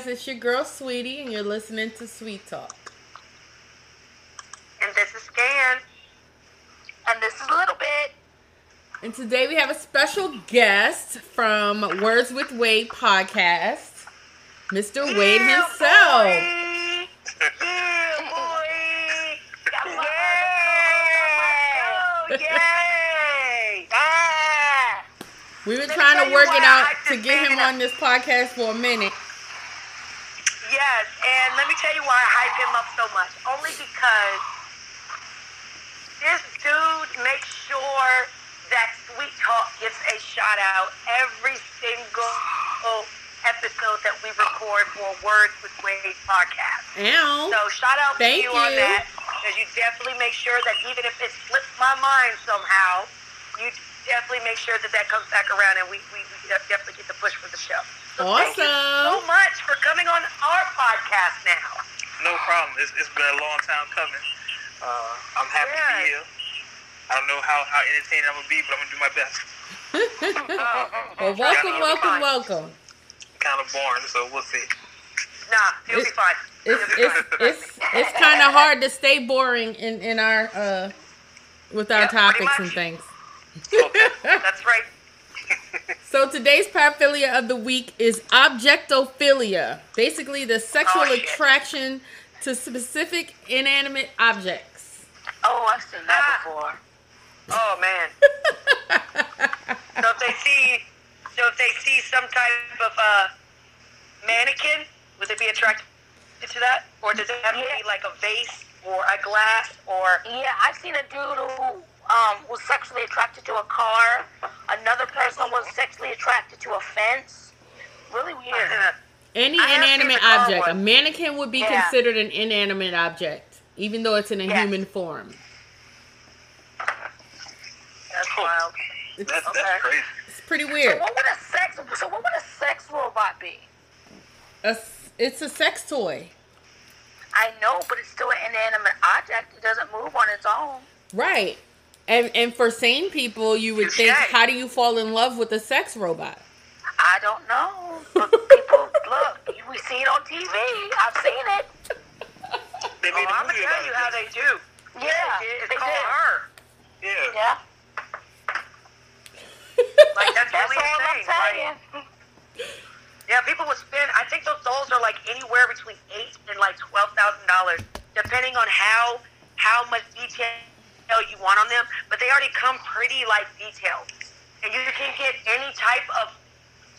guys, it's your girl Sweetie, and you're listening to Sweet Talk. And this is Scan. And this is a little bit. And today we have a special guest from Words with Wade podcast, Mr. Wade himself. boy. Yeah, boy. Got Yay! Yay! Ah! We've been Let trying to work it out I to get him on this podcast for a minute. Yes, and let me tell you why I hype him up so much. Only because this dude makes sure that Sweet Talk gets a shout out every single episode that we record for Words with Wade podcast. Ow. So shout out to Thank you, on that because you definitely make sure that even if it slips my mind somehow, you definitely make sure that that comes back around and we, we, we definitely get the push for the show. So Thank you so much for coming on our podcast now. No problem. It's, it's been a long time coming. Uh, I'm happy to be here. I don't know how, how entertaining I'm gonna be, but I'm gonna do my best. well, welcome, You'll welcome, fine. welcome. Kind of boring, so we'll see. Nah, you'll be fine. It's it's it's it's kind of hard to stay boring in in our uh with our Yep, topics and things. Okay. That's right. So today's paraphilia of the week is objectophilia. Basically, the sexual Oh, attraction to specific inanimate objects. Oh, I've seen that before. Oh man. So if they see, so if they see some type of uh, mannequin, would they be attracted to that, or does it have to Yeah. be like a vase or a glass or? Yeah, I've seen a dude who um, was sexually attracted to a car. Another person was sexually attracted to a fence. Really weird. Any I inanimate the car object. A mannequin would be Yeah. considered an inanimate object, even though it's in a Yes. human form. That's wild. It's, That's, Okay. that's crazy. it's pretty weird. So weird. what would a sex? So what would a sex robot be? A s- it's a sex toy. I know, but it's still an inanimate object. It doesn't move on its own. Right. And and for sane people, you would think, how do you fall in love with a sex robot? I don't know, but people look. We see it on TV. I've seen it. They made Oh, made a I'm gonna tell you it. how they do. Yeah, It's they called did. her. Yeah. Yeah, Like that's, that's really all I'm insane. Like, saying. Yeah, people would spend. I think those dolls are like anywhere between eight and like twelve thousand dollars, depending on how how much detail you want on them. But they already come pretty like detailed, and you can get any type of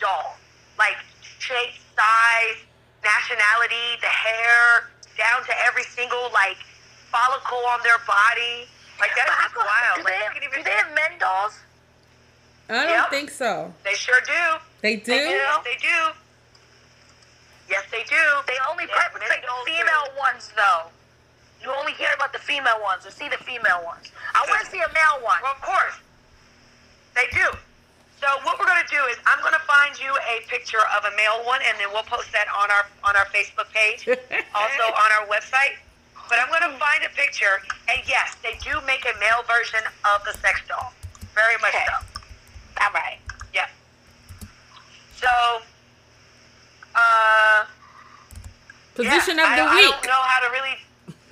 doll, like shape, size, nationality, the hair, down to every single like follicle on their body. Like that's just wild. Do Like, they, you have, even- do they have men dolls? I don't Yep. think so. they sure do. They do? do? They do. Yes, they do. They only Yeah, perpetrate men the do. female ones, though. You only hear about the female ones or see the female ones. I want to see a male one. Well, of course. They do. So what we're gonna do is I'm gonna find you a picture of a male one, and then we'll post that on our on our Facebook page, also on our website. But I'm gonna find a picture, and yes, they do make a male version of the sex doll. Very much Okay. so. All right. Yeah. So, uh, Position yeah, of the I, I week. don't know how to really.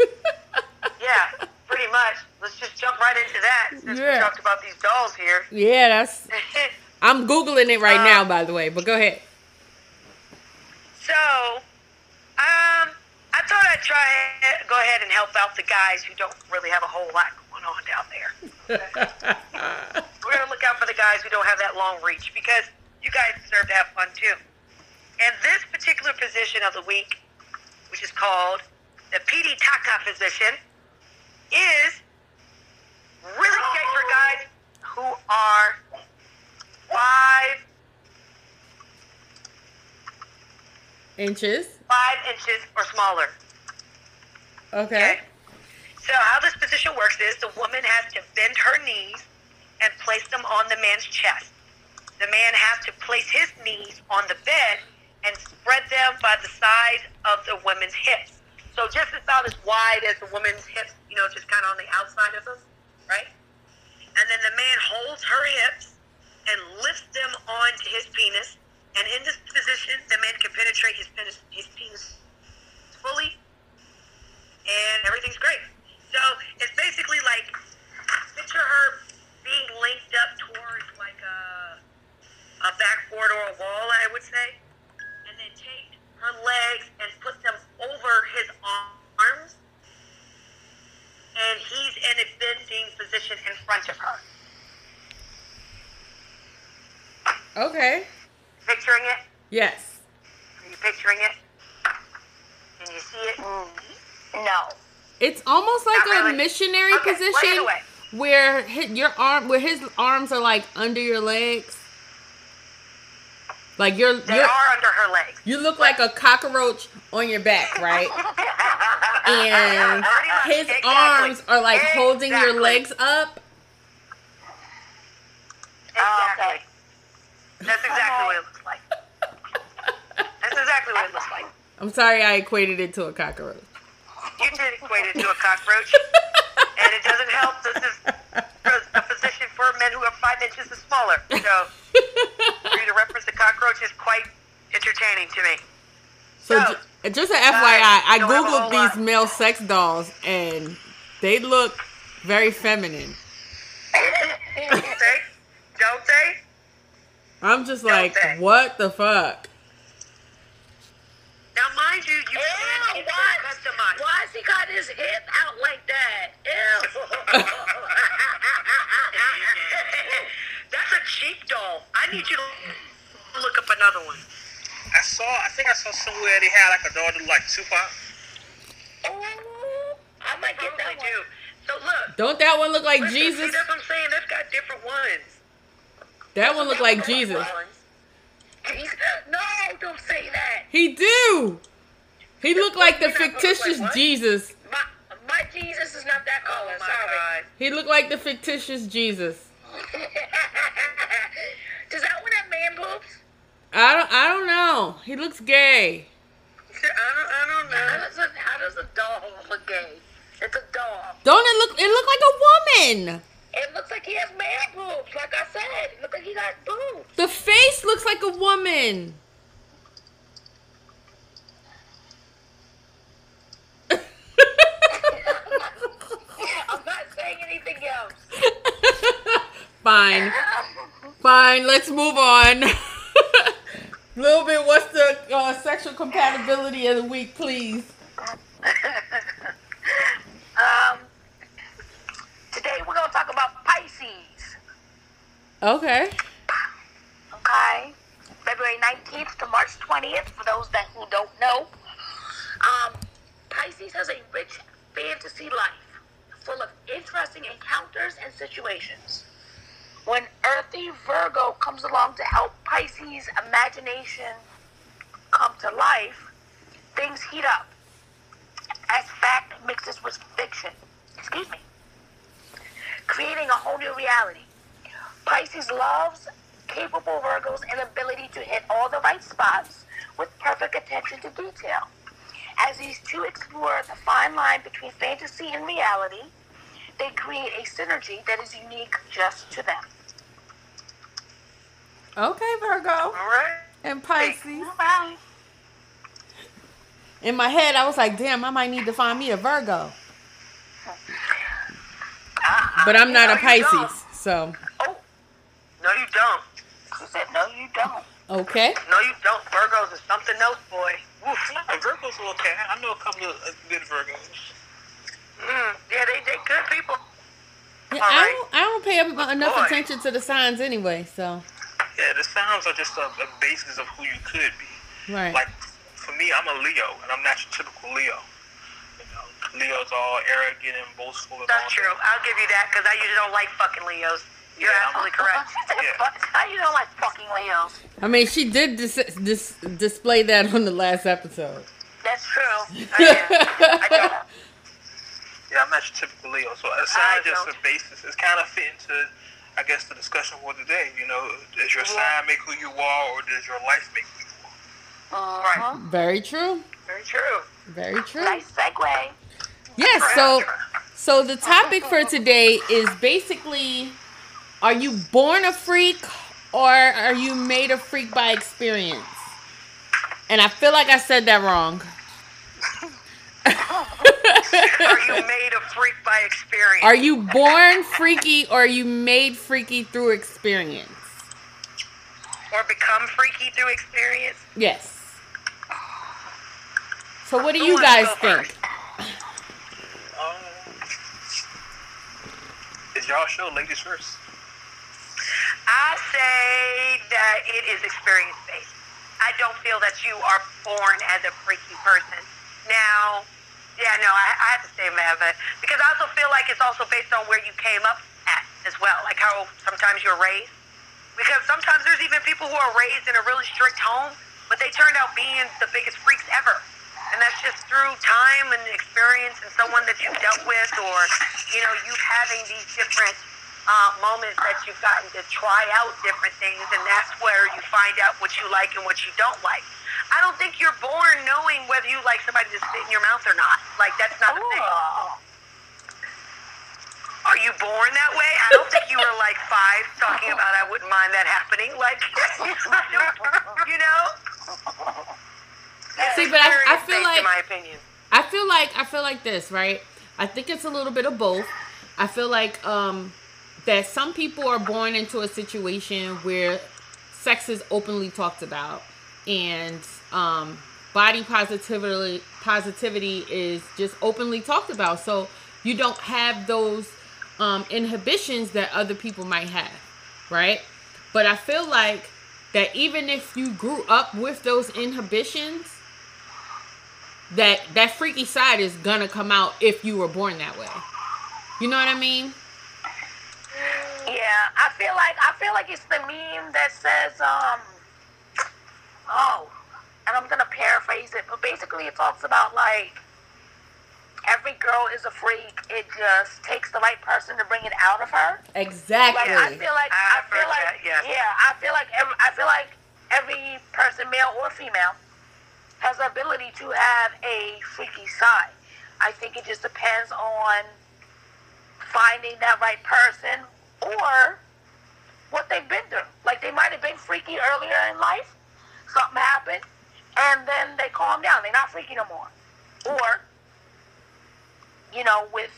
yeah, pretty much. Let's just jump right into that since we Yeah. talked about these dolls here. Yeah, that's. I'm googling it right Uh, now, by the way. But go ahead. So, um, I thought I'd try go ahead and help out the guys who don't really have a whole lot going on down there. We're gonna look out for the guys who don't have that long reach because you guys deserve to have fun too. And this particular position of the week, which is called the PD Taka position, is really great for guys who are five Inches. five inches or smaller. Okay. So how this position works is the woman has to bend her knees and place them on the man's chest. The man has to place his knees on the bed and spread them by the side of the woman's hips. So just about as wide as a woman's hips, you know, just kind of on the outside of them, right? And then the man holds her hips and lifts them onto his penis. And in this position, the man can penetrate his penis, his penis fully, and everything's great. So it's basically like picture her being linked up towards like a a backboard or a wall, I would say, and then take her legs and put them over his arms, and he's in a bending position in front of her. Okay. Picturing it? Yes. Are you picturing it? Can you see it? Mm, no. It's almost like Not a really. missionary Okay, position away. where hi- your arm, where his arms are like under your legs. Like you're, They you're are under her legs. you look like a cockroach on your back, right? And Pretty his exactly. arms are like holding your legs up. Exactly. That's exactly what it looks like. That's exactly what it looks like. I'm sorry I equated it to a cockroach. You did equate it to a cockroach, and it doesn't help. This is a position for men who are five inches and smaller. So for you to reference a cockroach is quite entertaining to me. So So, ju- just an uh, FYI, I don't have a googled these lot. male sex dolls and they look very feminine. Don't they? Don't they? I'm just like, they? what the fuck? Now, mind you, you Ew, can what? customize. Why has he got his hip out like that? Ew. That's a cheap doll. I need you to look up another one. I saw. I think I saw somewhere they had like a dog that looked like Tupac. Ooh, I might get that one. do. So look. Don't that one look like listen, Jesus? See, that's what I'm saying. They've got different ones. That one look like Jesus. No, don't say that. He do. He look like the He not look like fictitious? Jesus. My, my Jesus is not that Oh color. my sorry. god. He look like the fictitious Jesus. Does that one have man boobs? I don't. I don't know. He looks gay. I don't, I don't How know. does a, how does a doll look gay? It's a doll. Don't it look? It look like a woman. It looks like he has man boobs. Like I said, it looks like he got boobs. The face looks like a woman. I'm not saying anything else. Fine. Fine. Let's move on. A Little bit. What's the uh, sexual compatibility of the week, please? Um, today we're gonna talk about Pisces. Okay. Okay, February 19th to March 20th. For those that who don't know, um, Pisces has a rich fantasy life, full of interesting encounters and situations. Earthy Virgo comes along to help Pisces' imagination come to life, things heat up as fact mixes with fiction. Excuse me. Creating a whole new reality. Pisces loves capable Virgos and ability to hit all the right spots with perfect attention to detail. As these two explore the fine line between fantasy and reality, they create a synergy that is unique just to them. Okay, Virgo All right. and Pisces. Bye. In my head, I was like, "Damn, I might need to find me a Virgo." But I'm not a No, you. Pisces, so Oh. No, you don't. She said, no, you don't. okay. No, you don't. Virgos is something else, boy. Oof, no, Virgos are okay. I know a couple of uh, good Virgos. Mm, yeah, they they good people. Yeah, All I right. don't. I don't pay enough Boy. attention to the signs anyway. So Yeah, the sounds are just a, a basis of who you could be. right. Like for me, I'm a Leo, and I'm not your typical Leo. You know, Leo's all arrogant and boastful and all That's true. I'll give you that because I usually don't like fucking Leos. You're Yeah. absolutely correct. Yeah. How you don't like fucking Leos? I mean, she did dis- dis- display that on the last episode. That's true. I, I don't. Yeah, I'm not your typical Leo, so it I sounds just don't. a basis. It's kind of fitting to, I guess, the discussion for today. You know, does your sign make who you are, or does your life make who you are? Uh-huh. Very true. Very true. Very true. Nice segue. Yes. So, so the topic for today is basically: Are you born a freak, or are you made a freak by experience? And I feel like I said that wrong. Are you made a freak by experience? Are you born freaky or are you made freaky through experience? or become freaky through experience? Yes. So what do you guys think? Um, is y'all show ladies first? I say that it is experience based. I don't feel that you are born as a freaky person. Now, yeah, no, I, I have to say Meva because I also feel like it's also based on where you came up at as well, like how sometimes you're raised. Because sometimes there's even people who are raised in a really strict home, but they turned out being the biggest freaks ever. And that's just through time and experience and someone that you've dealt with or, you know, you having these different uh, moments that you've gotten to try out different things, and that's where you find out what you like and what you don't like. I don't think you're born knowing whether you like somebody to spit in your mouth or not. Like, that's not a thing. Are you born that way? I don't think you were like five talking about I wouldn't mind that happening. Like, you know? See, but I- I feel like- in my opinion. I feel like I feel like this, right? I think it's a little bit of both. I feel like um that some people are born into a situation where sex is openly talked about and um body positivity positivity is just openly talked about. So you don't have those um inhibitions that other people might have, right? But I feel like that even if you grew up with those inhibitions, that that freaky side is gonna come out if you were born that way. You know what I mean? Yeah, I feel like I feel like it's the meme that says, um, oh, and I'm gonna paraphrase it, but basically it talks about like every girl is a freak. It just takes the right person to bring it out of her. Exactly. Like I feel like I, I've feel like that, yes. yeah, I feel like every, I feel like every person, male or female, has the ability to have a freaky side. I think it just depends on finding that right person or what they've been through. Like they might have been freaky earlier in life, something happened, and then they calm down. They're not freaky no more. Or, you know, with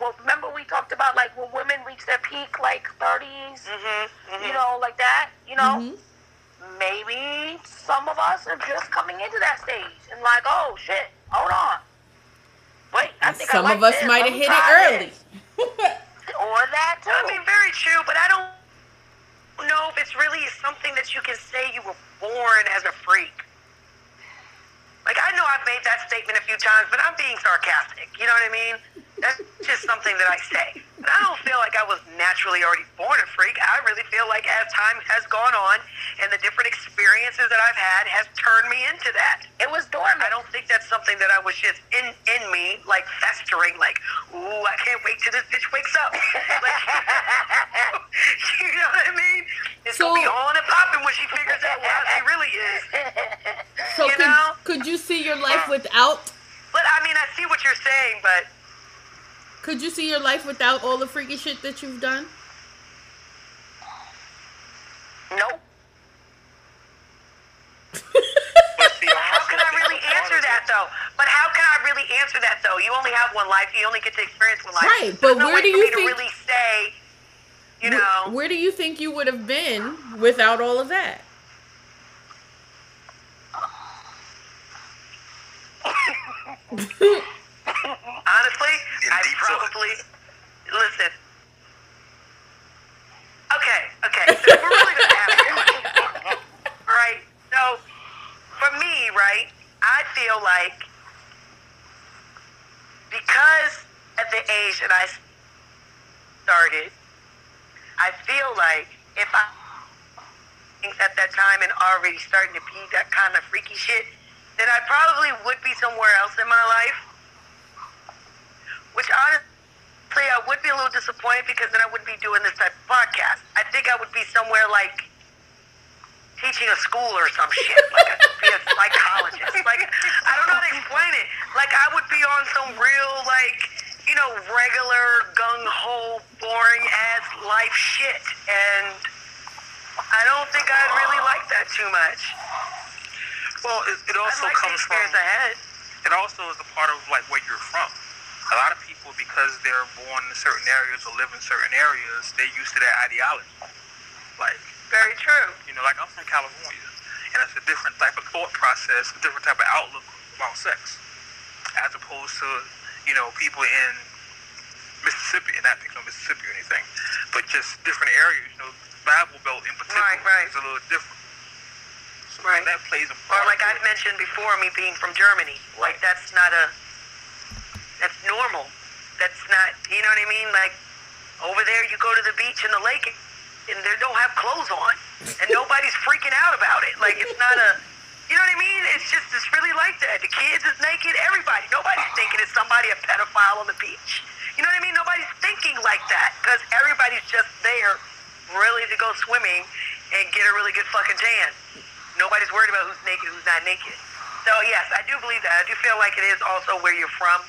well, remember we talked about like when women reach their peak, like 30s, Mm-hmm, you know, like that. You know, Mhm. maybe some of us are just coming into that stage and like, oh shit, hold on. Wait, I think Some I like of us this. might have hit it early. Or that too. I mean, very true, but I don't know if it's really something that you can say you were born as a freak. Like, I know I've made that statement a few times, but I'm being sarcastic. You know what I mean? That's just something that I say. But I don't feel like I was naturally already born a freak. I really feel like as time has gone on and the different experiences that I've had has turned me into that. it was dormant. I don't think that's something that I was just in in me, like festering, like, ooh, I can't wait till this bitch wakes up. Like, you know what I mean? It's So- gonna be on and popping when she figures out how she really is. So You could, know? could you see your life without But I mean, I see what you're saying, but could you see your life without all the freaky shit that you've done? nope. But see, how can I really answer that though? But how can I really answer that though? You only have one life. You only get to experience one life. Right, but no where way do you me think- to really say? You Where- know, Where, do you think you would have been without all of that? Honestly, In I deep thought. probably listen. Okay, okay. So we're really gonna have it. right? So for me, right, I feel like because at the age that I started, I feel like if I think at that time and already starting to be that kind of freaky shit, then I probably would be somewhere else in my life. Which honestly, I would be a little disappointed because then I wouldn't be doing this type of podcast. I think I would be somewhere like teaching a school or some shit. Like I could be a psychologist. Like I don't know how to explain it. Like I would be on some real like you know regular gung ho boring ass life shit, and I don't think I'd really like that too much. Well, it, it also like comes from. had. It also is a part of like where you're from. A lot of people, because they're born in certain areas or live in certain areas, they're used to that ideology. Like Very true. You know, like I'm from California, and it's a different type of thought process, a different type of outlook about sex, as opposed to you know people in Mississippi, and not picking on Mississippi or anything, but just different areas. You know, Bible Belt in particular Right, right. is a little different. So Right. that plays a part. Or like I've mentioned before, me being from Germany. Like that's not a. That's normal. That's not. You know what I mean? Like over there, you go to the beach and the lake, and they don't have clothes on, and nobody's freaking out about it. Like it's not a. You know what I mean? It's just it's really like that. The kids is naked. Everybody. Nobody's thinking it's somebody a pedophile on the beach. You know what I mean? Nobody's thinking like that because everybody's just there, really to go swimming and get a really good fucking tan. Nobody's worried about who's naked, who's not naked. So yes, I do believe that. I do feel like it is also where you're from,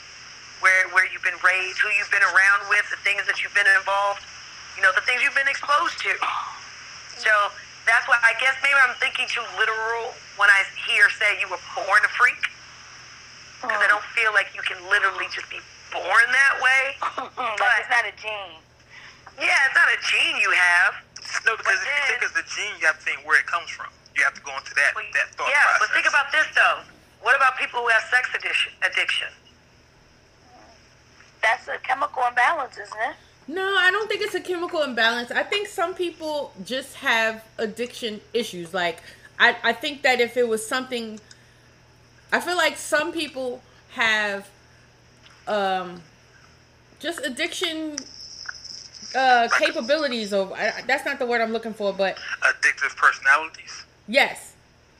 where where you've been raised, who you've been around with, the things that you've been involved, you know, the things you've been exposed to. So that's why I guess maybe I'm thinking too literal when I hear say you were born a freak, because I don't feel like you can literally just be born that way. like it's not a gene. Yeah, it's not a gene you have. No, because if you think then- it's the gene, you have to think where it comes from. You have to go into that Well, that thought yeah, process. but think about this though. What about people who have sex addiction? Addiction. That's a chemical imbalance, isn't it? No, I don't think it's a chemical imbalance. I think some people just have addiction issues. Like, I, I think that if it was something, I feel like some people have, um, just addiction, uh, capabilities. Or I, that's not the word I'm looking for, but addictive personalities. yes,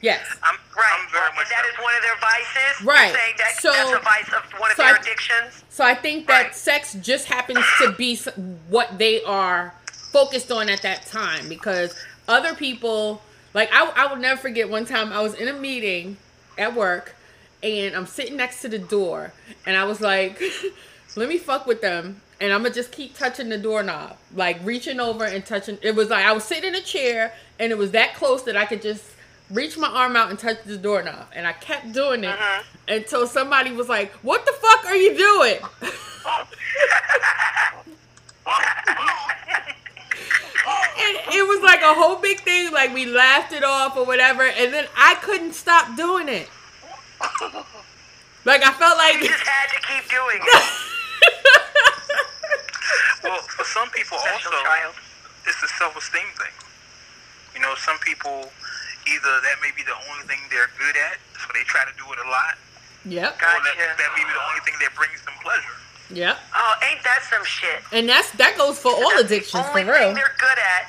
yes. I'm Right. I'm very much that that is one of their vices. You're Right. saying that So- that's a vice of one of so their I- addictions. So I think that Right. sex just happens to be what they are focused on at that time because other people, like I, I will never forget one time I was in a meeting at work and I'm sitting next to the door and I was like, let me fuck with them and I'm gonna just keep touching the doorknob, like reaching over and touching. It was like I was sitting in a chair and it was that close that I could just reach my arm out and touch the doorknob and I kept doing it Mhm. until somebody was like, "What the fuck are you doing?" and it was like a whole big thing. Like we laughed it off or whatever, and then I couldn't stop doing it. Like I felt like. You just had to keep doing it. well, for some people Special also, child. it's a self-esteem thing. You know, some people either that may be the only thing they're good at, so they try to do it a lot, yep. or that, Gotcha. that may be the only thing that brings them pleasure. Yep. Oh, ain't that some shit? And that's that goes for all addictions the for only real. thing they're good at.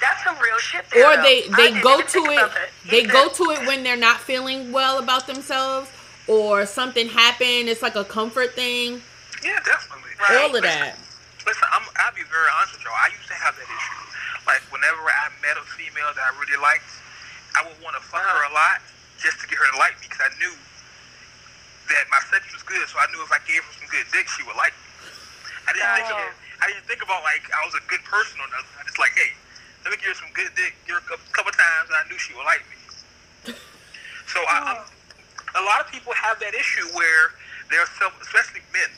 That's some real shit there. Or though. they they go to think it. They go to it when they're not feeling well about themselves, or something happened. It's like a comfort thing. Yeah, definitely. Right. All of that. Listen, I'm, I'll be very honest with y'all. I used to have that issue. Like, whenever I met a female that I really liked, I would want to fuck her a lot just to get her to like me because I knew that my sex was good. So I knew if I gave her some good dick, she would like me. I didn't think oh. of, I didn't think about like I was a good person or nothing. I just like, hey, let me give her some good dick. Give her a couple, times, and I knew she would like me. So I, oh. a lot of people have that issue where their self, especially men,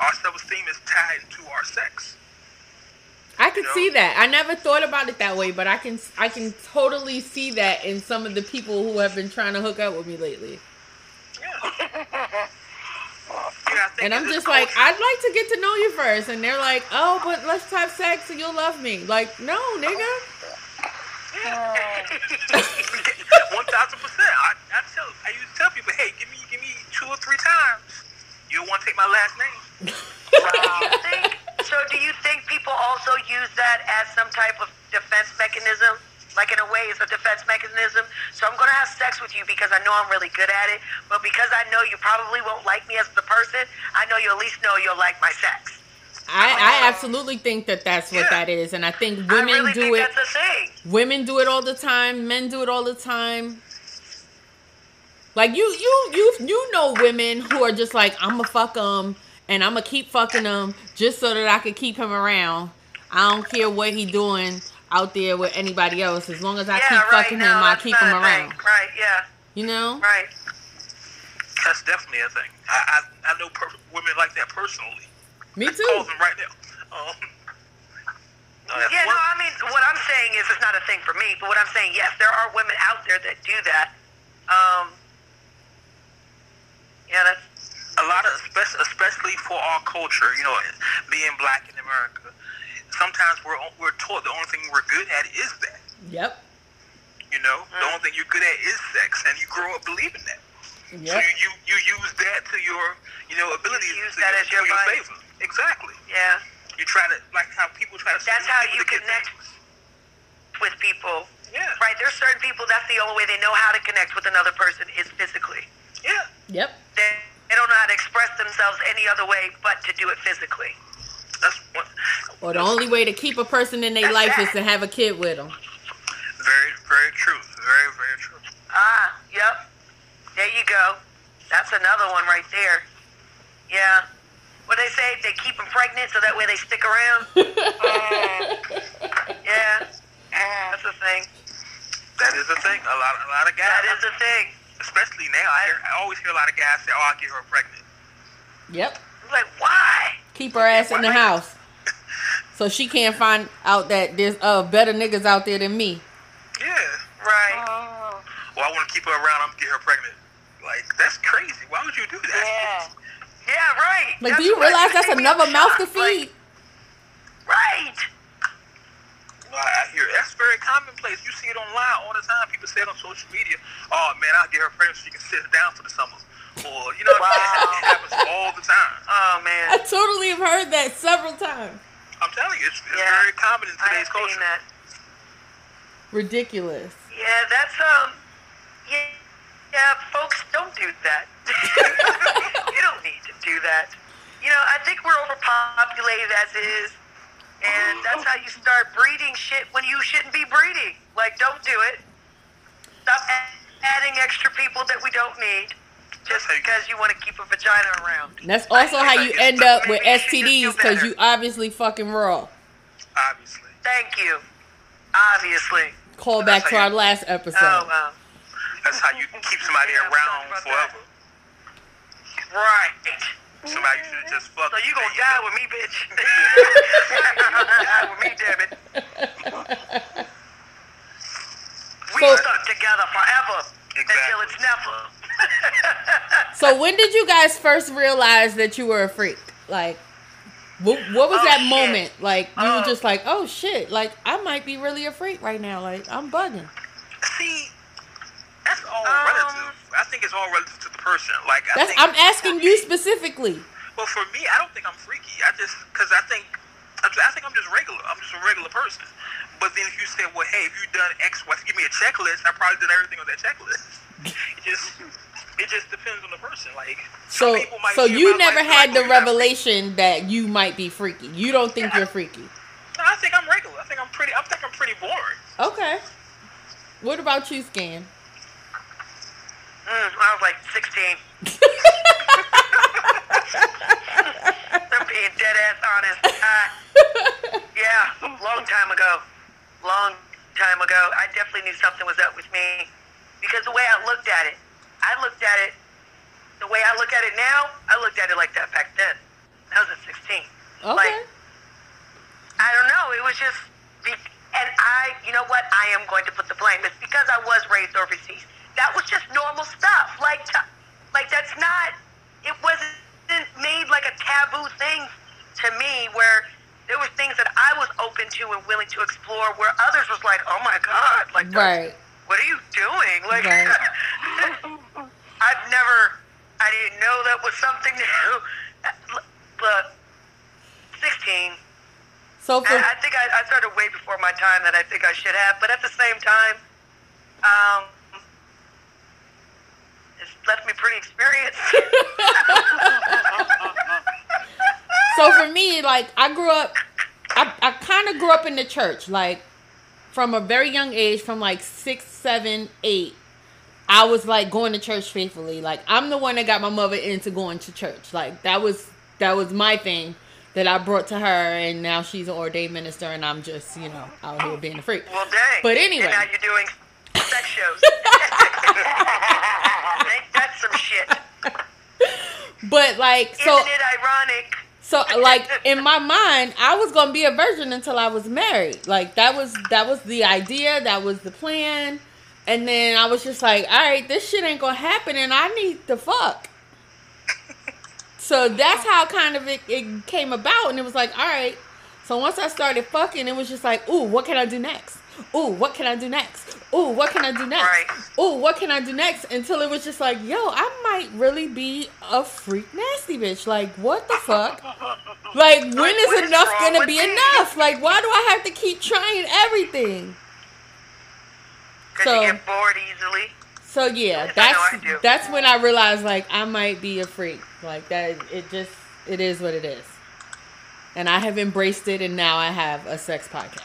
our self-esteem is tied to our sex. I can You know? see that. I never thought about it that way, but I can I can totally see that in some of the people who have been trying to hook up with me lately. Yeah. Yeah, And I'm just like, I'd like to get to know you first. And they're like, oh, but let's have sex and you'll love me. Like, no, nigga. one thousand percent. I, I tell, I used to tell people, hey, give me, give me two or three times. You don't want to take my last name. Do you think, so do you think people also use that as some type of defense mechanism? Like in a way, it's a defense mechanism. So I'm gonna have sex with you because I know I'm really good at it, but because I know you probably won't like me as the person, I know you at least know you'll like my sex. I, I absolutely think that that's what Yeah. that is. And I think I women really do think it. that's a thing. Women do it all the time. Men do it all the time. Like you, you, you, you know, women who are just like, I'm gonna fuck them, and I'm gonna keep fucking them just so that I can keep him around. I don't care what he doing out there with anybody else. As long as I yeah, keep right. fucking no, him, I keep him around. Thing. Right? Yeah. You know? Right. That's definitely a thing. I, I, I know per- women like that personally. Me I can call too. them right now. Um, no, that's Yeah, no, I mean, what I'm saying is it's not a thing for me. But what I'm saying, yes, there are women out there that do that. Um, yeah, that's a lot of especially, especially for our culture, you know, being black in America. Sometimes we're we're taught the only thing we're good at is that. Yep. You know, the only mm. thing you're good at is sex, and you grow up believing that. So you, you you use that to your you know abilities use to that your, as your your favor. Exactly. yeah. You try to like how people try to. That's how you to connect with people. Yeah. Right. There's certain people. That's the only way they know how to connect with another person is physically. Yeah. Yep. They, they don't know how to express themselves any other way but to do it physically. That's what. Or the only way to keep a person in their life is to have a kid with them. Very very. Very very true. Ah, yep. There you go. That's another one right there. Yeah. What they say, they keep them pregnant so that way they stick around. Yeah. That's a thing. That is a thing. A lot a lot of guys. That is a thing. especially now. I, hear, I always hear a lot of guys say, "Oh, I'll get her pregnant." Yep. It's like, why? Keep her ass in the house. So she can't find out that there's uh better niggas out there than me. Yeah. Right. Well, I want to keep her around. I'm gonna get her pregnant. Like that's crazy. Why would you do that? Yeah. Yeah, right. Like, That's do you what- realize that's another mouth to shocked, like, feed? right. Well, I hear that's very commonplace. You see it online all the time. People say it on social media. Oh man, I'll get her pregnant so she can sit down for the summer. Or you know, what I'm saying? it happens all the time. Oh man, I totally have heard that several times. I'm telling you, it's, it's Yeah. very common in today's have culture. seen that. Ridiculous. Yeah, that's um. Yeah, yeah, folks, don't do that. you don't need to do that. You know, I think we're overpopulated as is, and that's how you start breeding shit when you shouldn't be breeding. Like, don't do it. Stop adding extra people that we don't need just because you want to keep a vagina around. That's also how you end up with Maybe you should just do STDs because you obviously fucking raw. Obviously. Thank you. Obviously. Call back to our last episode. Oh wow. That's how you keep somebody Yeah, around talk about that. forever. Right. Somebody should have just fucked. So you gonna die with me, bitch? die with me, damn it. We So- stuck together forever until it's never. So when did you guys first realize that you were a freak? Like, what, what was Oh, that shit. moment? Like, you were Oh. just like, oh shit, like I might be really a freak right now. Like, I'm bugging. See, that's all Um, relative. I think it's all relative to the person. Like I That's think I'm asking you specifically. Well, for me, I don't think I'm freaky. I just because I think I think I'm just regular. I'm just a regular person. But then if you say, well, hey, if you done X, Y, give me a checklist, I probably done everything on that checklist. Just it just depends on the person. Like some So people might so you my never life had the you're revelation that you might be freaky. You don't think Yeah. you're freaky. freaky. No, I think I'm regular. I think I'm pretty. I think I'm pretty boring. Okay. What about you, Scan? Mm, I was like 16. I'm being dead ass honest. Uh, yeah, long time ago. Long time ago. I definitely knew something was up with me because the way I looked at it, I looked at it the way I look at it now. I looked at it like that back then. I was at 16. Okay. Like, I don't know. It was just, be- and I, you know what? I am going to put the blame. It's because I was raised overseas. That was just normal stuff. Like, t- like that's not. It wasn't made like a taboo thing to me, where there were things that I was open to and willing to explore, where others was like, "Oh my god, like, right. what are you doing?" Like, Right. I've never, I didn't know that was something new. But 16, So for I, I think I, I started way before my time that I think I should have. But at the same time, um, it's left me pretty experienced. so for me, like I grew up, I, I kind of grew up in the church, like from a very young age, from like six, seven, eight. I was like going to church faithfully. Like I'm the one that got my mother into going to church. Like that was that was my thing that I brought to her, and now she's an ordained minister, and I'm just you know out here being a freak. well, dang. But anyway. And now you're doing sex shows. Ain't that some shit? But like so Isn't it ironic? So like in my mind, I was gonna be a virgin until I was married. Like that was that was the idea, that was the plan. And then I was just like, all right, this shit ain't gonna happen, and I need to fuck. So that's how kind of it, it came about, and it was like, all right. So once I started fucking, it was just like, ooh, what can I do next? Ooh, what can I do next? Ooh, what can I do next? Right. Ooh, what can I do next? Until it was just like, yo, I might really be a freak nasty bitch. Like, what the fuck? Like, when what is is enough wrong gonna be me? enough? Like, why do I have to keep trying everything? So- you get bored easily. So yeah, I that's I that's when I realized like I might be a freak. Like that, it just it is what it is, and I have embraced it, and now I have a sex podcast.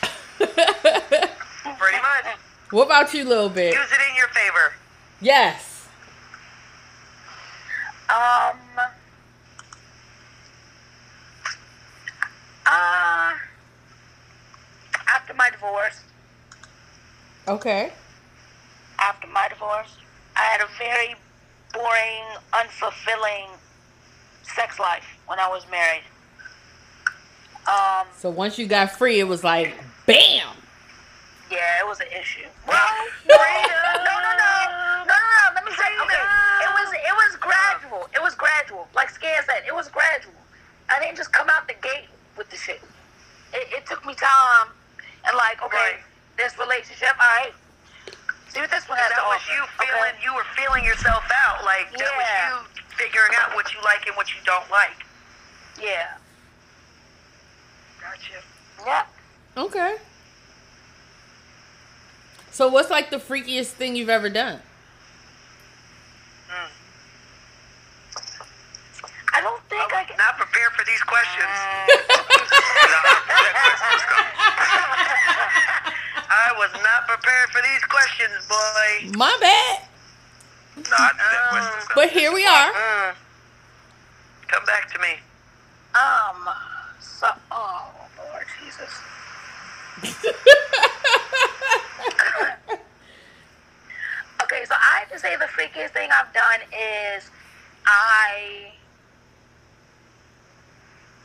Pretty much. what about you, little bit? Use it in your favor. Yes. Um. Uh. After my divorce, Okay. after my divorce, I had a very boring, unfulfilling sex life when I was married. Um. So once you got free, it was like bam. Yeah, it was an issue. Well, no, no, no, no, no, no, no. Let me say, okay, it was it was gradual. It was gradual. Like Scan said, it was gradual. I didn't just come out the gate with the shit. It, it took me time, and like, okay, Right. This relationship, all right. See what this one has That to was offer, you okay? feeling. You were feeling yourself out. Like that Yeah. was you figuring out what you like and what you don't like. Yeah. Gotcha. Yeah. Okay. So what's like the freakiest thing you've ever done? Mm. I don't think I can. Not prepared for these questions. I was not prepared for these questions, boy. My bad. No, I knew that question was But here we are. Mm. Come back to me. Um. So. Oh Lord Jesus. Okay, so I have to say the freakiest thing I've done is I.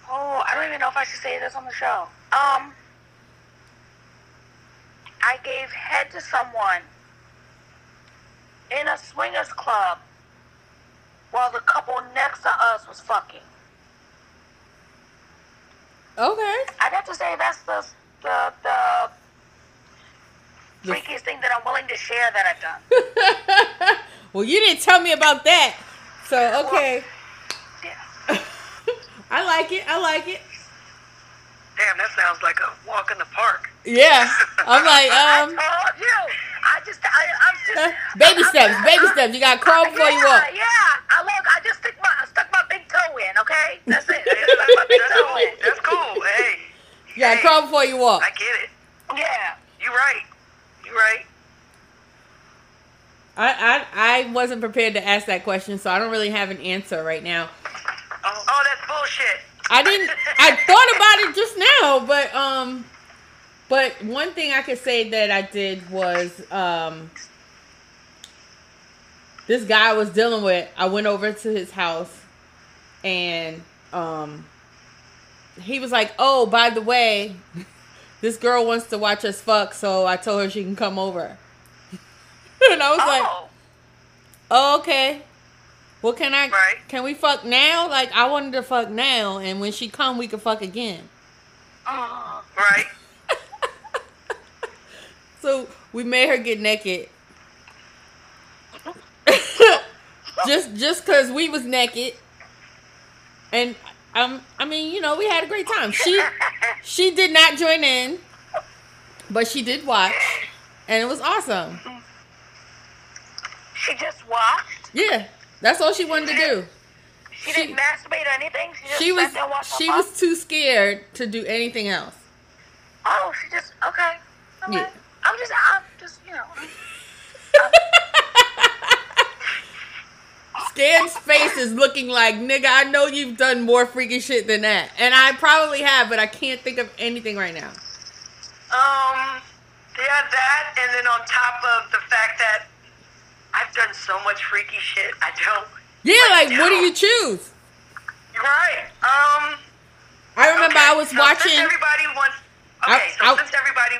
Oh, I don't even know if I should say this on the show. Um, I gave head to someone in a swingers club while the couple next to us was fucking. Okay. I'd have to say that's the the the The- freakiest thing that I'm willing to share that I've done. well, you didn't tell me about that. So okay. Yeah. I like it. I like it. Damn, that sounds like a walk in the park. Yeah. I'm like, I um, told you. I just, I, I'm just. baby I'm- steps, I'm- baby I'm- steps. You gotta crawl before you yeah, walk. Yeah, I look. I just stick my, I stuck my big toe in. Okay, that's it. I stuck my big toe in. That's cool. Hey. You gotta hey, crawl before you walk. I get it. Yeah. You're right. You're right. I, I I wasn't prepared to ask that question, so I don't really have an answer right now. Oh, oh that's bullshit. I didn't. I thought about it just now, but um, but one thing I could say that I did was um, this guy I was dealing with. I went over to his house, and um, he was like, "Oh, by the way, this girl wants to watch us fuck, so I told her she can come over." and I was like, Oh. oh, "Okay." Well, can I? Right. Can we fuck now? Like I wanted to fuck now, and when she come, we can fuck again. Mm. Right. So we made her get naked. just just cause we was naked. And um I mean, you know, we had a great time. She she did not join in, but she did watch. And it was awesome. She just watched. Yeah. That's all she wanted to do. She, She- didn't masturbate or anything. She just She was she was too scared to do anything else. Oh, she just okay. okay. Yeah. I'm just, I'm just, you know. Scan's face is looking like, nigga, I know you've done more freaky shit than that. And I probably have, but I can't think of anything right now. Um, yeah, that, and then on top of the fact that I've done so much freaky shit, I don't. Yeah, like what do you choose? Right. Um. I remember okay, I was so watching. Since everybody wants. I- Okay, so I- since everybody.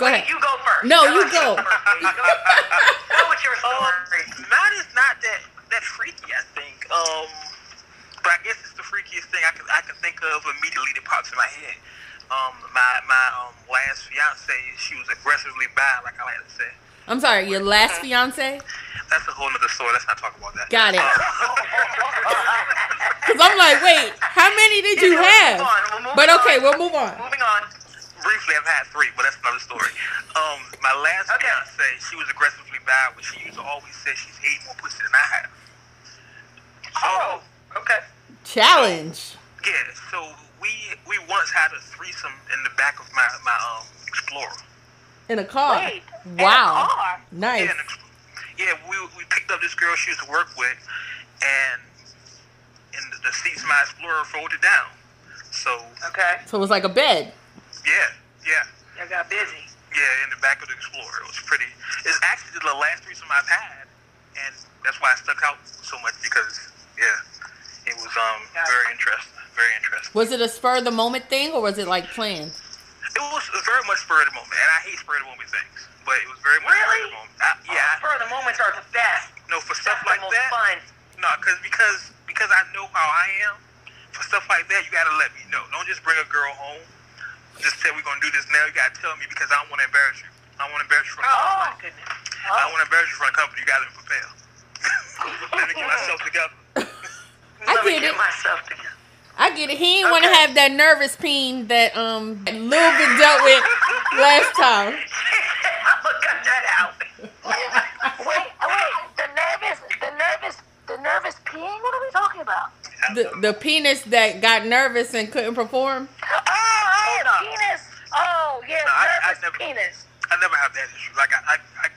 Go Wait, ahead. You go first. No, Tell you us go. your story. Tell what your Um, story. mine is not that that freaky. I think. Um, but I guess it's the freakiest thing I can I can think of immediately that pops in my head. Um, my my um last fiance, she was aggressively bi, like I like to say. I'm sorry, your last fiance? That's a whole other story. Let's not talk about that. Got it. Because I'm like, wait, how many did you Yeah, we'll have? move on. We'll move But on. okay, we'll move on. Moving on. briefly, I've had three, but that's another story. Um, my last Okay. fiance, she was aggressively bad, but she used to always say she's ate more pussy than I have. Oh. Okay. Challenge. Yeah, so we we once had a threesome in the back of my my um Explorer. In a car. Wait. in a wow. car? Nice. Yeah, an Ex- yeah, we we picked up this girl she used to work with, and and the, the seats of my Explorer folded down. So Okay. So it was like a bed. yeah, yeah, I got busy. yeah, in the back of the Explorer, it was pretty. It's actually the last threesome I've had, and that's why I stuck out so much because yeah, it was um very interesting, very interesting. Was it a spur of the moment thing or was it like planned? It was very much spur of the moment, and I hate spur of the moment things, but it was very much spur of the moment. I, oh, yeah, Spur of the moments are the best. no, for stuff That's like the most that. fun. No, cause because because I know how I am. For stuff like that, you gotta let me know. Don't just bring a girl home. Just say we're gonna do this now. You gotta tell me because I don't want to embarrass you. I want to embarrass you from the Oh company. my goodness. I don't oh. want to embarrass you from the company. You gotta prepare. let me get myself together. I Let me get get it. myself together. I get it. He didn't want to have that nervous peen that um Lil been dealt with last time. I'm gonna cut that out. Wait, wait. The nervous, the nervous, the nervous peeing. What are we talking about? The the penis that got nervous and couldn't perform. Oh, oh, Hold on. penis. Oh, yeah, No, I- I nervous never- penis. I never have that issue. Like I, I, I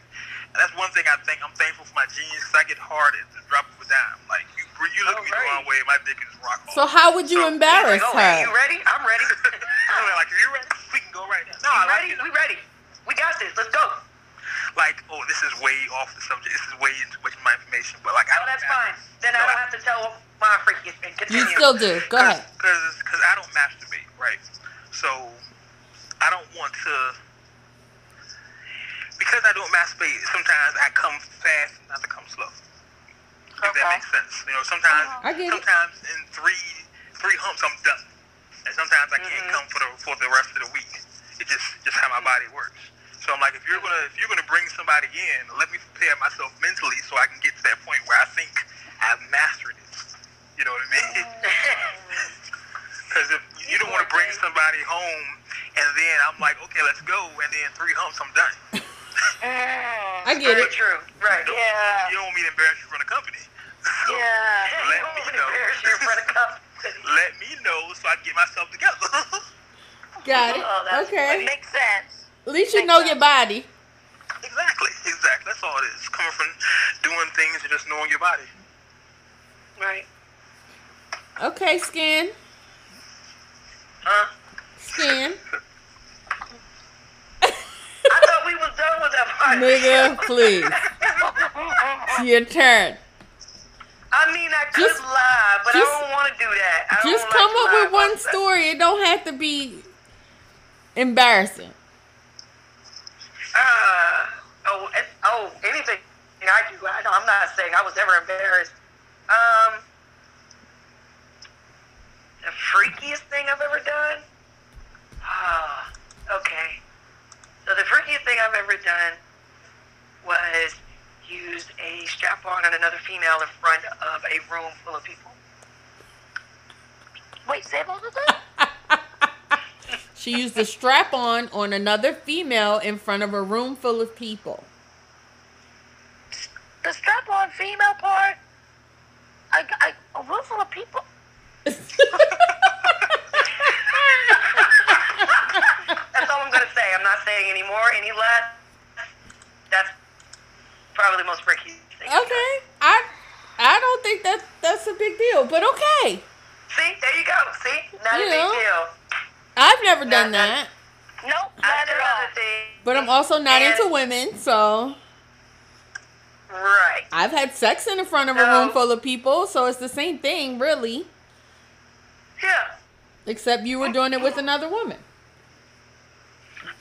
that's one thing I think I'm thankful for my genes. 'cause I get hard at the drop of a dime. Like you, you look at me the wrong way, my dick is rock. So how would you So, embarrass Like, oh, hey, you ready? I'm ready. I'm like, are you ready? We can go right now. No, I like ready? it. We ready. We got this. Let's go. like, oh, this is way off the subject. This is way into much of my information. But like, I Oh, don't that's fine. Then I don't have to tell my thing. You still do. Go ahead. Because I don't masturbate, right? So I don't want to. Because I don't masturbate, sometimes I come fast, not to come slow. If that makes sense, you know. Sometimes, get it. sometimes in three three humps, I'm done, and sometimes I can't Mhm. come for the for the rest of the week. It just just how my body works. So I'm like, if you're gonna if you're gonna bring somebody in, let me prepare myself mentally so I can get to that point where I think I've mastered it. You know what I mean? Because if you don't want to bring somebody home and then I'm like, okay, let's go, and then three humps, I'm done. Mm, I get it. true. Right. Yeah. You don't want me to embarrass you in front of company. So Yeah. let don't me wanna know. embarrass you in front of company. Let me know so I can get myself together. Got it. Oh, that's Okay. Makes sense. At least you know your body. exactly, exactly. That's all it is. Coming from doing things and just knowing your body. Right. Okay, skin. Huh? Skin. I thought we was done with that part. Nigga, please. it's Your turn. I mean, I could Just- lie, but just- I don't want to do that. I Just like come to up with one story. It don't have to be embarrassing. Uh, oh, oh, anything I do. I know, I'm not saying I was ever embarrassed. Um, the freakiest thing I've ever done. Ah, okay. So the freakiest thing I've ever done was use a strap-on on another female in front of a room full of people. Wait, say what was that? She used a strap on on another female in front of a room full of people. The strap-on female part. I, I, a room full of people. That's all I'm gonna say. I'm not saying any more, any less. That's probably the most freaky thing. Okay. I I don't think that that's a big deal, but okay. See, there you go. See, not a You big deal. I've never done Not- that. Nope, not at all. other. But I'm also not And- into women, so Right. I've had sex in the front of a No. room full of people, so it's the same thing, really. Yeah, Except you were doing it with another woman.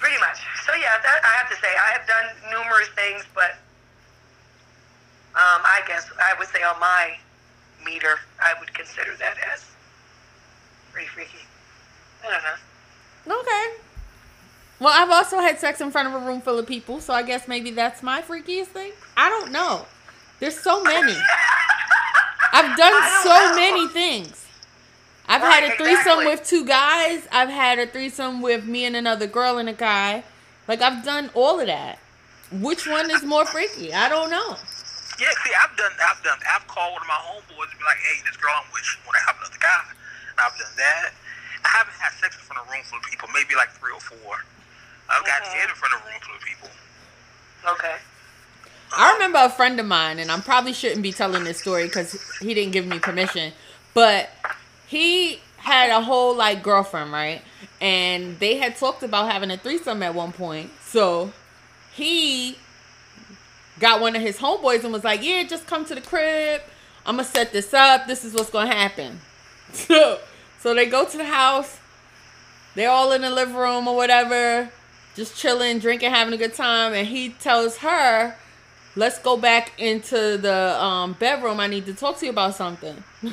Pretty much. So yeah, that, I have to say I have done numerous things, but um, I guess I would say on my meter, I would consider that as pretty freaky. I don't know. Okay. Well, I've also had sex in front of a room full of people, so I guess maybe that's my freakiest thing. I don't know. There's so many. I've done so know. many things. I've Right, had a threesome exactly. with two guys. I've had a threesome with me and another girl and a guy. Like I've done all of that. Which one is more freaky? I don't know. Yeah, see, I've done, I've done, I've called one of my homeboys and be like, "Hey, this girl I'm with, she want to have another guy." And I've done that. I haven't had sex in front of a room full of people, maybe like three or four. I've got Mhm. head in front of a room full of people. Okay. I remember a friend of mine, and I probably shouldn't be telling this story because he didn't give me permission, but he had a whole like girlfriend, right? And they had talked about having a threesome at one point. So he got one of his homeboys and was like, "Yeah, just come to the crib. I'm gonna set this up. This is what's gonna happen." So, so they go to the house. They're all in the living room or whatever, just chilling, drinking, having a good time. And he tells her, "Let's go back into the um, bedroom. I need to talk to you about something."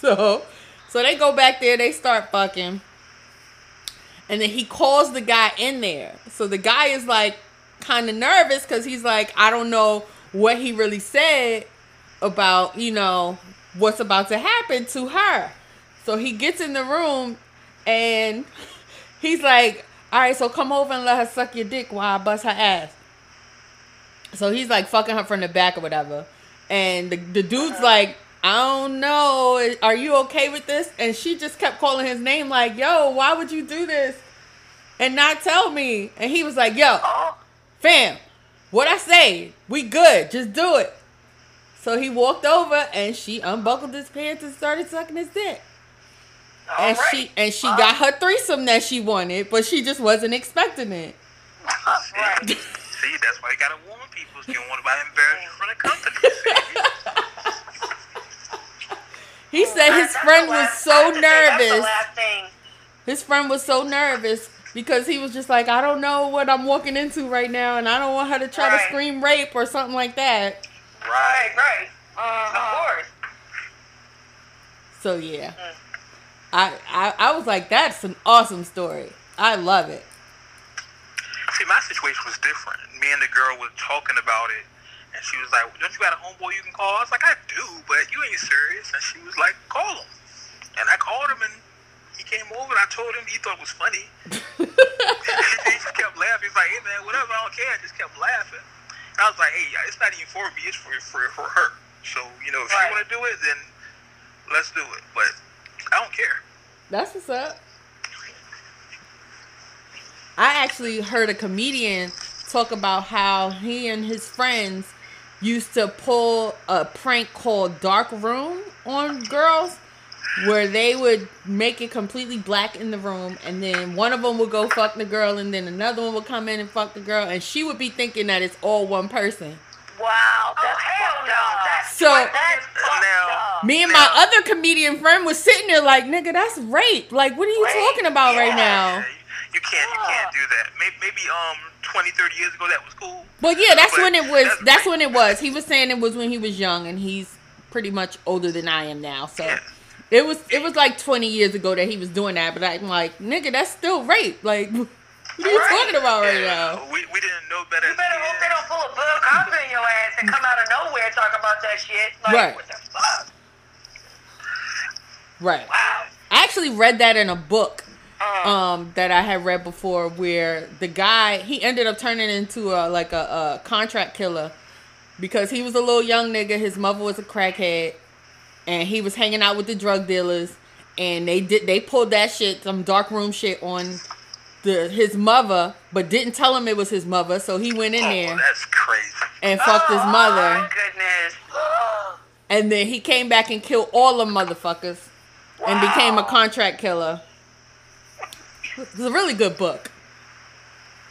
so, so they go back there. They start fucking, and then he calls the guy in there. So the guy is like kind of nervous because he's like, I don't know what he really said about you know what's about to happen to her. So he gets in the room and he's like, All right, so come over and let her suck your dick while I bust her ass. So he's like fucking her from the back or whatever. And the, the dude's like, I don't know. Are you okay with this? And she just kept calling his name, like, Yo, why would you do this? And not tell me. And he was like, Yo, fam, what I say? We good. Just do it. So he walked over and she unbuckled his pants and started sucking his dick. all and right. she and she got her threesome that she wanted, but she just wasn't expecting it. right. See, that's why you gotta warn people. You don't want to buy embarrassed in front of company. He said his friend was so have to say, That's the nervous. His friend was so nervous because he was just like, I don't know what I'm walking into right now, and I don't want her to try to scream rape or something like that. Right, right. Uh-huh. Of course. So yeah, Mm. I, I I was like, that's an awesome story. I love it. See, my situation was different. Me and the girl was talking about it, and she was like, "Don't you got a homeboy you can call?" I was like, "I do, but you ain't serious." And she was like, "Call him." And I called him, and he came over, and I told him he thought it was funny. he just kept laughing. He's like, "Hey man, whatever, I don't care." I just kept laughing. And I was like, "Hey, it's not even for me; it's for for for her." So you know, if Right. she want to do it, then let's do it. But I don't care. That's what's up. I actually heard a comedian talk about how he and his friends used to pull a prank called Dark Room on girls where they would make it completely black in the room and then one of them would go fuck the girl and then another one would come in and fuck the girl and she would be thinking that it's all one person. Wow, Oh, hell no. That's, So- That's Now- Me and my other comedian friend was sitting there like, nigga, that's rape. Like, what are you Rape, talking about right now? Yeah, you can't you can't do that. Maybe, maybe um 20, 30 years ago that was cool. Well, yeah, that's But when it was. that's That's when it was. He was saying it was when he was young, and he's pretty much older than I am now. So Yeah. it was. It was like twenty years ago that he was doing that. But I'm like, nigga, that's still rape. Like, what are you Right. talking about right Yeah, now? We, we didn't know better. You better hope they don't pull a Bill Cosby in your ass and come out of nowhere and talk about that shit. Like, Right. what the fuck? Right. Wow. I actually read that in a book um that I had read before where the guy he ended up turning into a like a, a contract killer because he was a little young nigga. His mother was a crackhead and he was hanging out with the drug dealers and they did they pulled that shit some dark room shit on the his mother but didn't tell him it was his mother. So he went in Oh, there that's crazy. and fucked his oh, mother. My goodness. and then he came back and killed all the motherfuckers and became a contract killer it's a really good book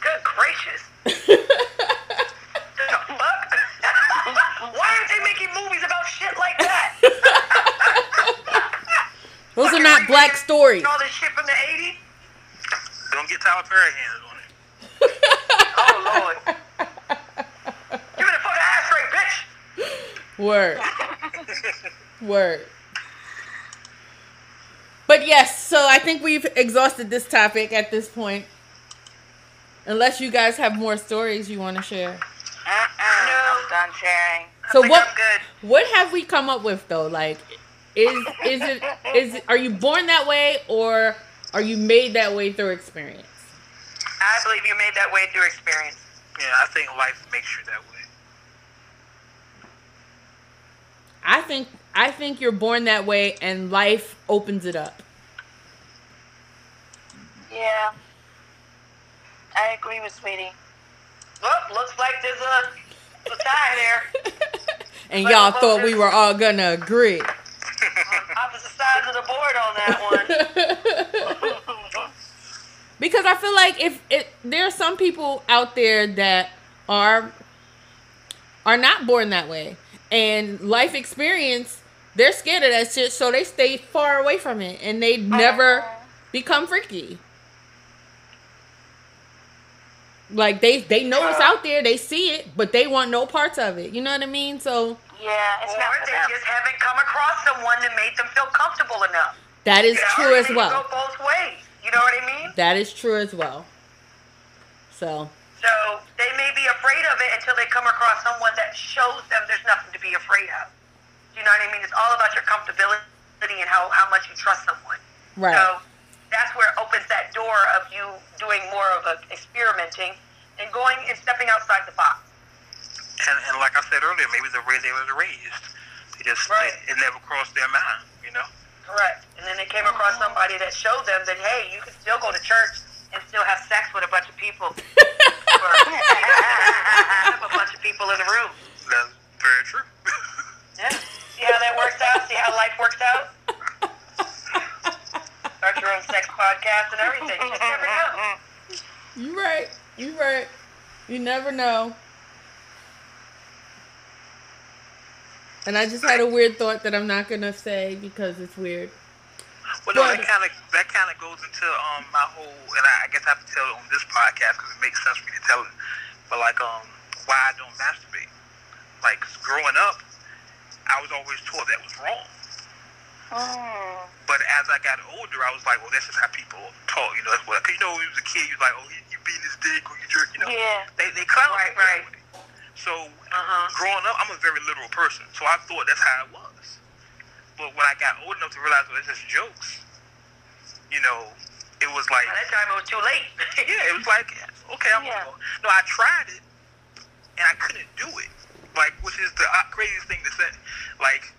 Good gracious. The fuck? Why aren't they making movies about shit like that? Those are not black black stories. All this shit from the 80s? Don't get Tyler Perry hands on it. Oh, Lord. Give me the fucking ashtray, bitch. Word. Word. But yes, so I think we've exhausted this topic at this point. Unless you guys have more stories you want to share. Mm-mm, No. I'm done sharing. So think what I'm good. what have we come up with though? Like is is it is are you born that way or are you made that way through experience? I believe you made that way through experience. Yeah, I think life makes you that way. I think I think you're born that way and life opens it up. Yeah. I agree with Sweetie. Well, looks like there's a, a tie there. And y'all thought we were all gonna agree. Opposite sides of the board on that one. because I feel like if it there are some people out there that are are not born that way and life experience they're scared of that shit so they stay far away from it and they uh-huh. never become freaky like they they know it's out there they see it but they want no parts of it you know what i mean so Yeah, it's or not for they them. just haven't come across someone that made them feel comfortable enough. that is You true it as can well Go both ways. You know what I mean? that is true as well so So they may be afraid of it until they come across someone that shows them there's nothing to be afraid of. You know what I mean? It's all about your comfortability and how, how much you trust someone. right So that's where it opens that door of you doing more of a experimenting and going and stepping outside the box. And, and like I said earlier, maybe the way they was raised, they just Right. it, it never crossed their mind, you know. Correct. And then they came across somebody that showed them that hey, you can still go to church and still have sex with a bunch of people. or, you know, have a bunch of people in the room. That's very true. Yeah. See how that works out? See how life works out? Start your own sex podcast and everything. You just never know. you right you right you never know and i just had a weird thought that i'm not gonna say because it's weird Well, no, But- that kind of that kind of goes into um my whole, and I, I guess I have to tell it on this podcast because it makes sense for me to tell it. But like um, why I don't masturbate. Like growing up, I was always told that was wrong. But as I got older, I was like, well, that's just how people talk. You know, that's what. Cause you know, when you was a kid, you was like, oh, you, you beating his dick or you jerk. You know, Yeah. they they clown Right, right. with it. So Uh-huh. growing up, I'm a very literal person, so I thought that's how it was. But when I got old enough to realize well, it's just jokes, you know, it was like, By that time, it was too late. yeah, it was like, okay, I'm Yeah. gonna go. No, I tried it, and I couldn't do it. Like, which is the uh, craziest thing to say. Like,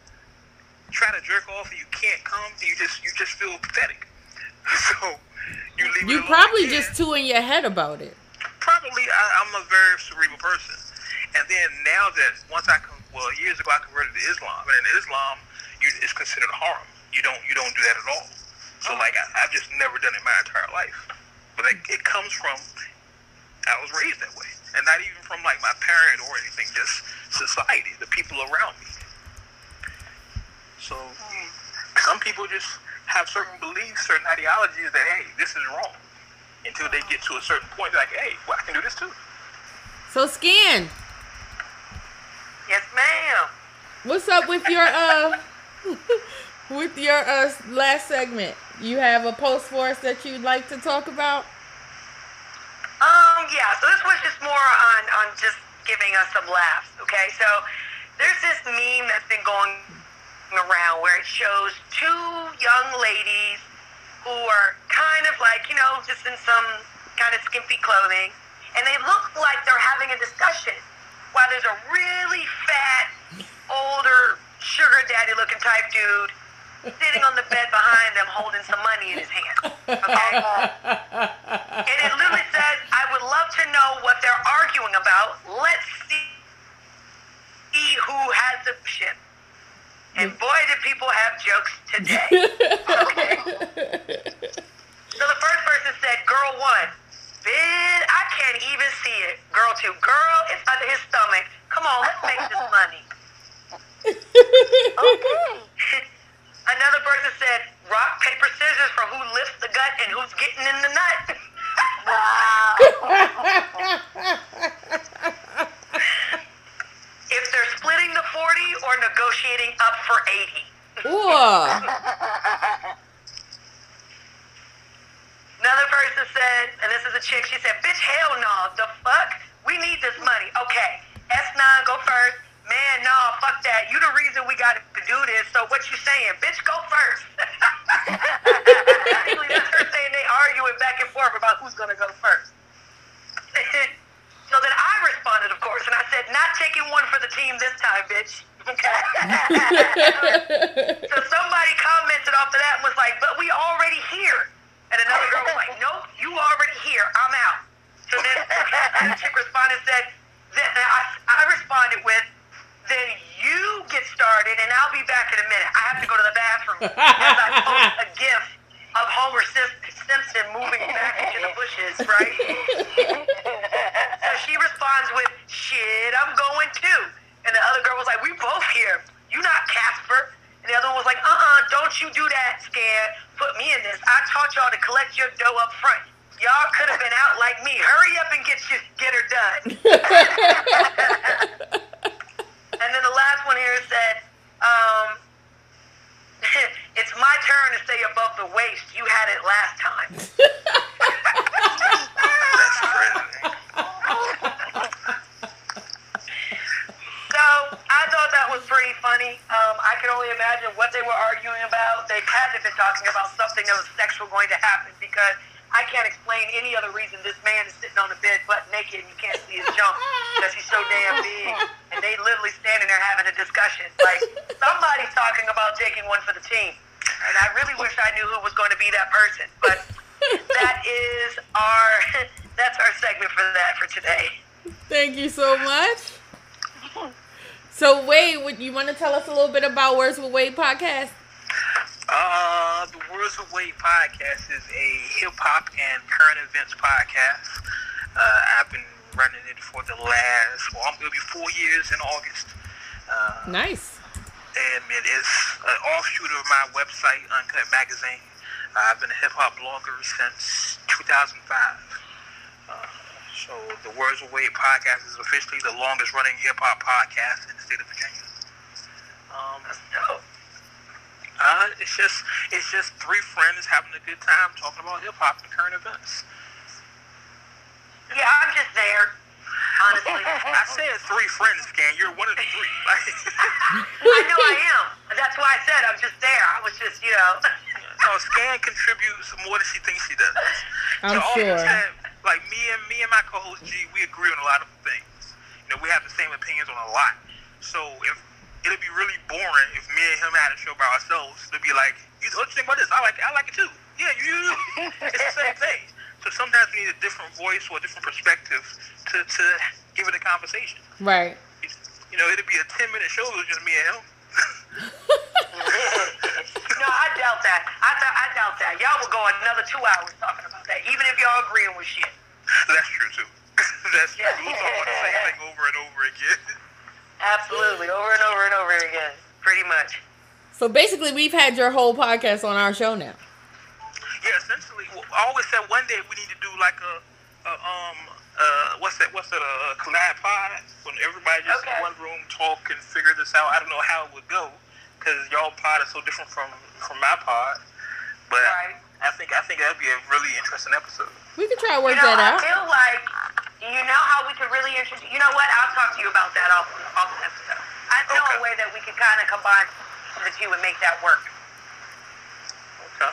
try to jerk off and you can't come, you just you just feel pathetic. so you leave. you probably just too in your head about it Probably, I, I'm a very cerebral person. And then now that once I come, well, years ago I converted to Islam, and in Islam, you, it's considered haram. You don't you don't do that at all. So oh. like I, I've just never done it my entire life. But it, it comes from I was raised that way, and not even from like my parent or anything, just society, the people around me. So some people just have certain beliefs, certain ideologies that hey, this is wrong. Until they get to a certain point, they're like, hey, well, I can do this too. so scan yes, ma'am. what's up with your uh with your uh last segment you have a post for us that you'd like to talk about Um, yeah, so this was just more on, on just giving us some laughs, okay? So there's this meme that's been going around where it shows two young ladies who are kind of like, you know, just in some kind of skimpy clothing, and they look like they're having a discussion while there's a really fat, older, sugar daddy looking type dude sitting on the bed behind them holding some money in his hand. Okay? And it literally says, I would love to know what they're arguing about. Let's see, see who has the ship. And boy, do people have jokes today. Okay. So the first person said, Girl one, bitch, I can't even see it. Girl two, girl, it's under his stomach. Come on, let's make this money. Okay. Another person said, rock, paper, scissors for who lifts the gut and who's getting in the nut. pô! Talking about something that was sexual going to happen because I can't explain any other reason this man is sitting on the bed butt naked and you can't see his junk because he's so damn big. And they literally standing there having a discussion. Like somebody's talking about taking one for the team. And I really wish I knew who was going to be that person. But that is our that's our segment for that for today. Thank you so much. So Wade, would you want to tell us a little bit about Words with Wade podcast? Uh, the Words of Wade podcast is a hip hop and current events podcast. Uh, I've been running it for the last, well, it'll be four years in August. Uh, Nice. and it is an offshoot of my website, Uncut Magazine. I've been a hip hop blogger since 2005. Uh, so the Words of Wade podcast is officially the longest running hip hop podcast in the state of Virginia. Um, So uh, it's just it's just three friends having a good time talking about hip hop and current events. yeah, I'm just there. Honestly. I said three friends, Scan. You're one of the three. I know I am. That's why I said I'm just there. I was just, you know. no, Scan contributes more than she thinks she does. I'm all sure. that said, like me and me and my co-host G, we agree on a lot of things. You know, we have the same opinions on a lot. So if it'll be really boring if me and him had a show by ourselves. It'll be like, you what you think about this? I like it. I like it too. Yeah, you. you. it's the same thing. So sometimes we need a different voice or a different perspective to, to give it a conversation. Right. You know, it'd be a ten minute show with just me and him. no, I doubt that. I, th- I doubt that. Y'all will go another two hours talking about that, even if y'all agreeing with shit. That's true too. That's true. We'll talk about the same thing over and over again. Absolutely, over and over and over again, pretty much. So basically, we've had your whole podcast on our show now. Yeah, essentially, well, I always said one day we need to do like a, a um, uh, what's that? What's that? A collab pod when everybody just Okay. in one room talk and figure this out. I don't know how it would go because y'all pod is so different from from my pod, but Right. I think I think that'd be a really interesting episode. We could try to work You know, that I out. feel like you know how we could really introduce. You know what? I'll talk to you about that off off the episode. I know Okay. a way that we could kind of combine the two and make that work. Okay.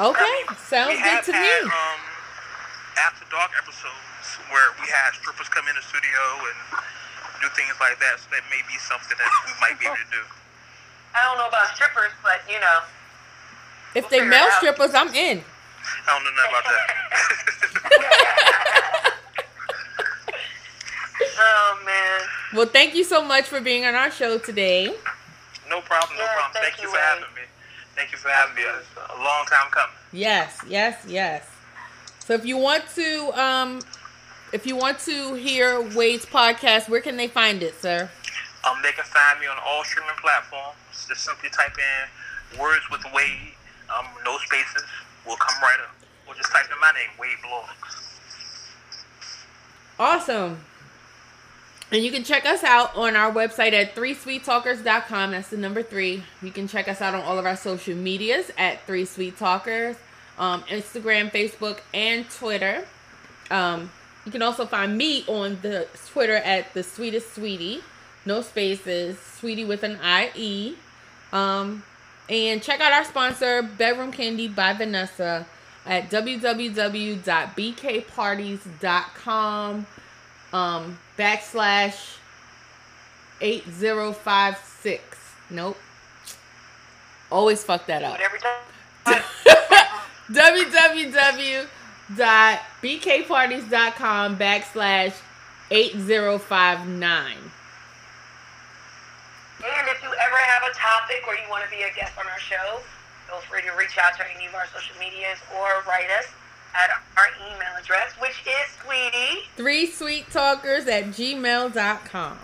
Okay, we sounds good have to had, me. Um, after dark episodes where we had strippers come in the studio and do things like that. So that may be something that we might be able to do. I don't know about strippers, but you know. If we'll they male strippers, I'm in. I don't know nothing about that. Oh man. Well, thank you so much for being on our show today. no problem, no Yeah, problem. thank Thank, you you, for Wade. having me. Thank you for having me. It's a long time coming. Yes, yes, yes. So if you want to, um, if you want to hear Wade's podcast, where can they find it, sir? Um, they can find me on all streaming platforms. Just simply type in "Words with Wade" Um, no spaces. We'll come right up. Or just type in my name, Wade Bloggs. Awesome. And you can check us out on our website at 3sweettalkers.com. That's the number three. You can check us out on all of our social medias at 3 Sweet Talkers, um, Instagram, Facebook, and Twitter. Um, you can also find me on the Twitter at the sweetest sweetie, no spaces, sweetie with an I E. Um, and check out our sponsor, Bedroom Kandi by Vanessa, at www.bkparties.com um, backslash 8056. Nope. Always fuck that up. it every time. www.bkparties.com backslash 8059. And if you ever have a topic or you want to be a guest on our show, feel free to reach out to any of our social medias or write us at our email address, which is sweetie. Three sweet talkers at gmail.com.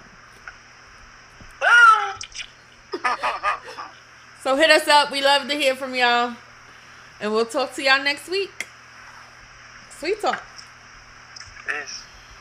Boom! So hit us up. We love to hear from y'all. And we'll talk to y'all next week. Sweet talk. Peace.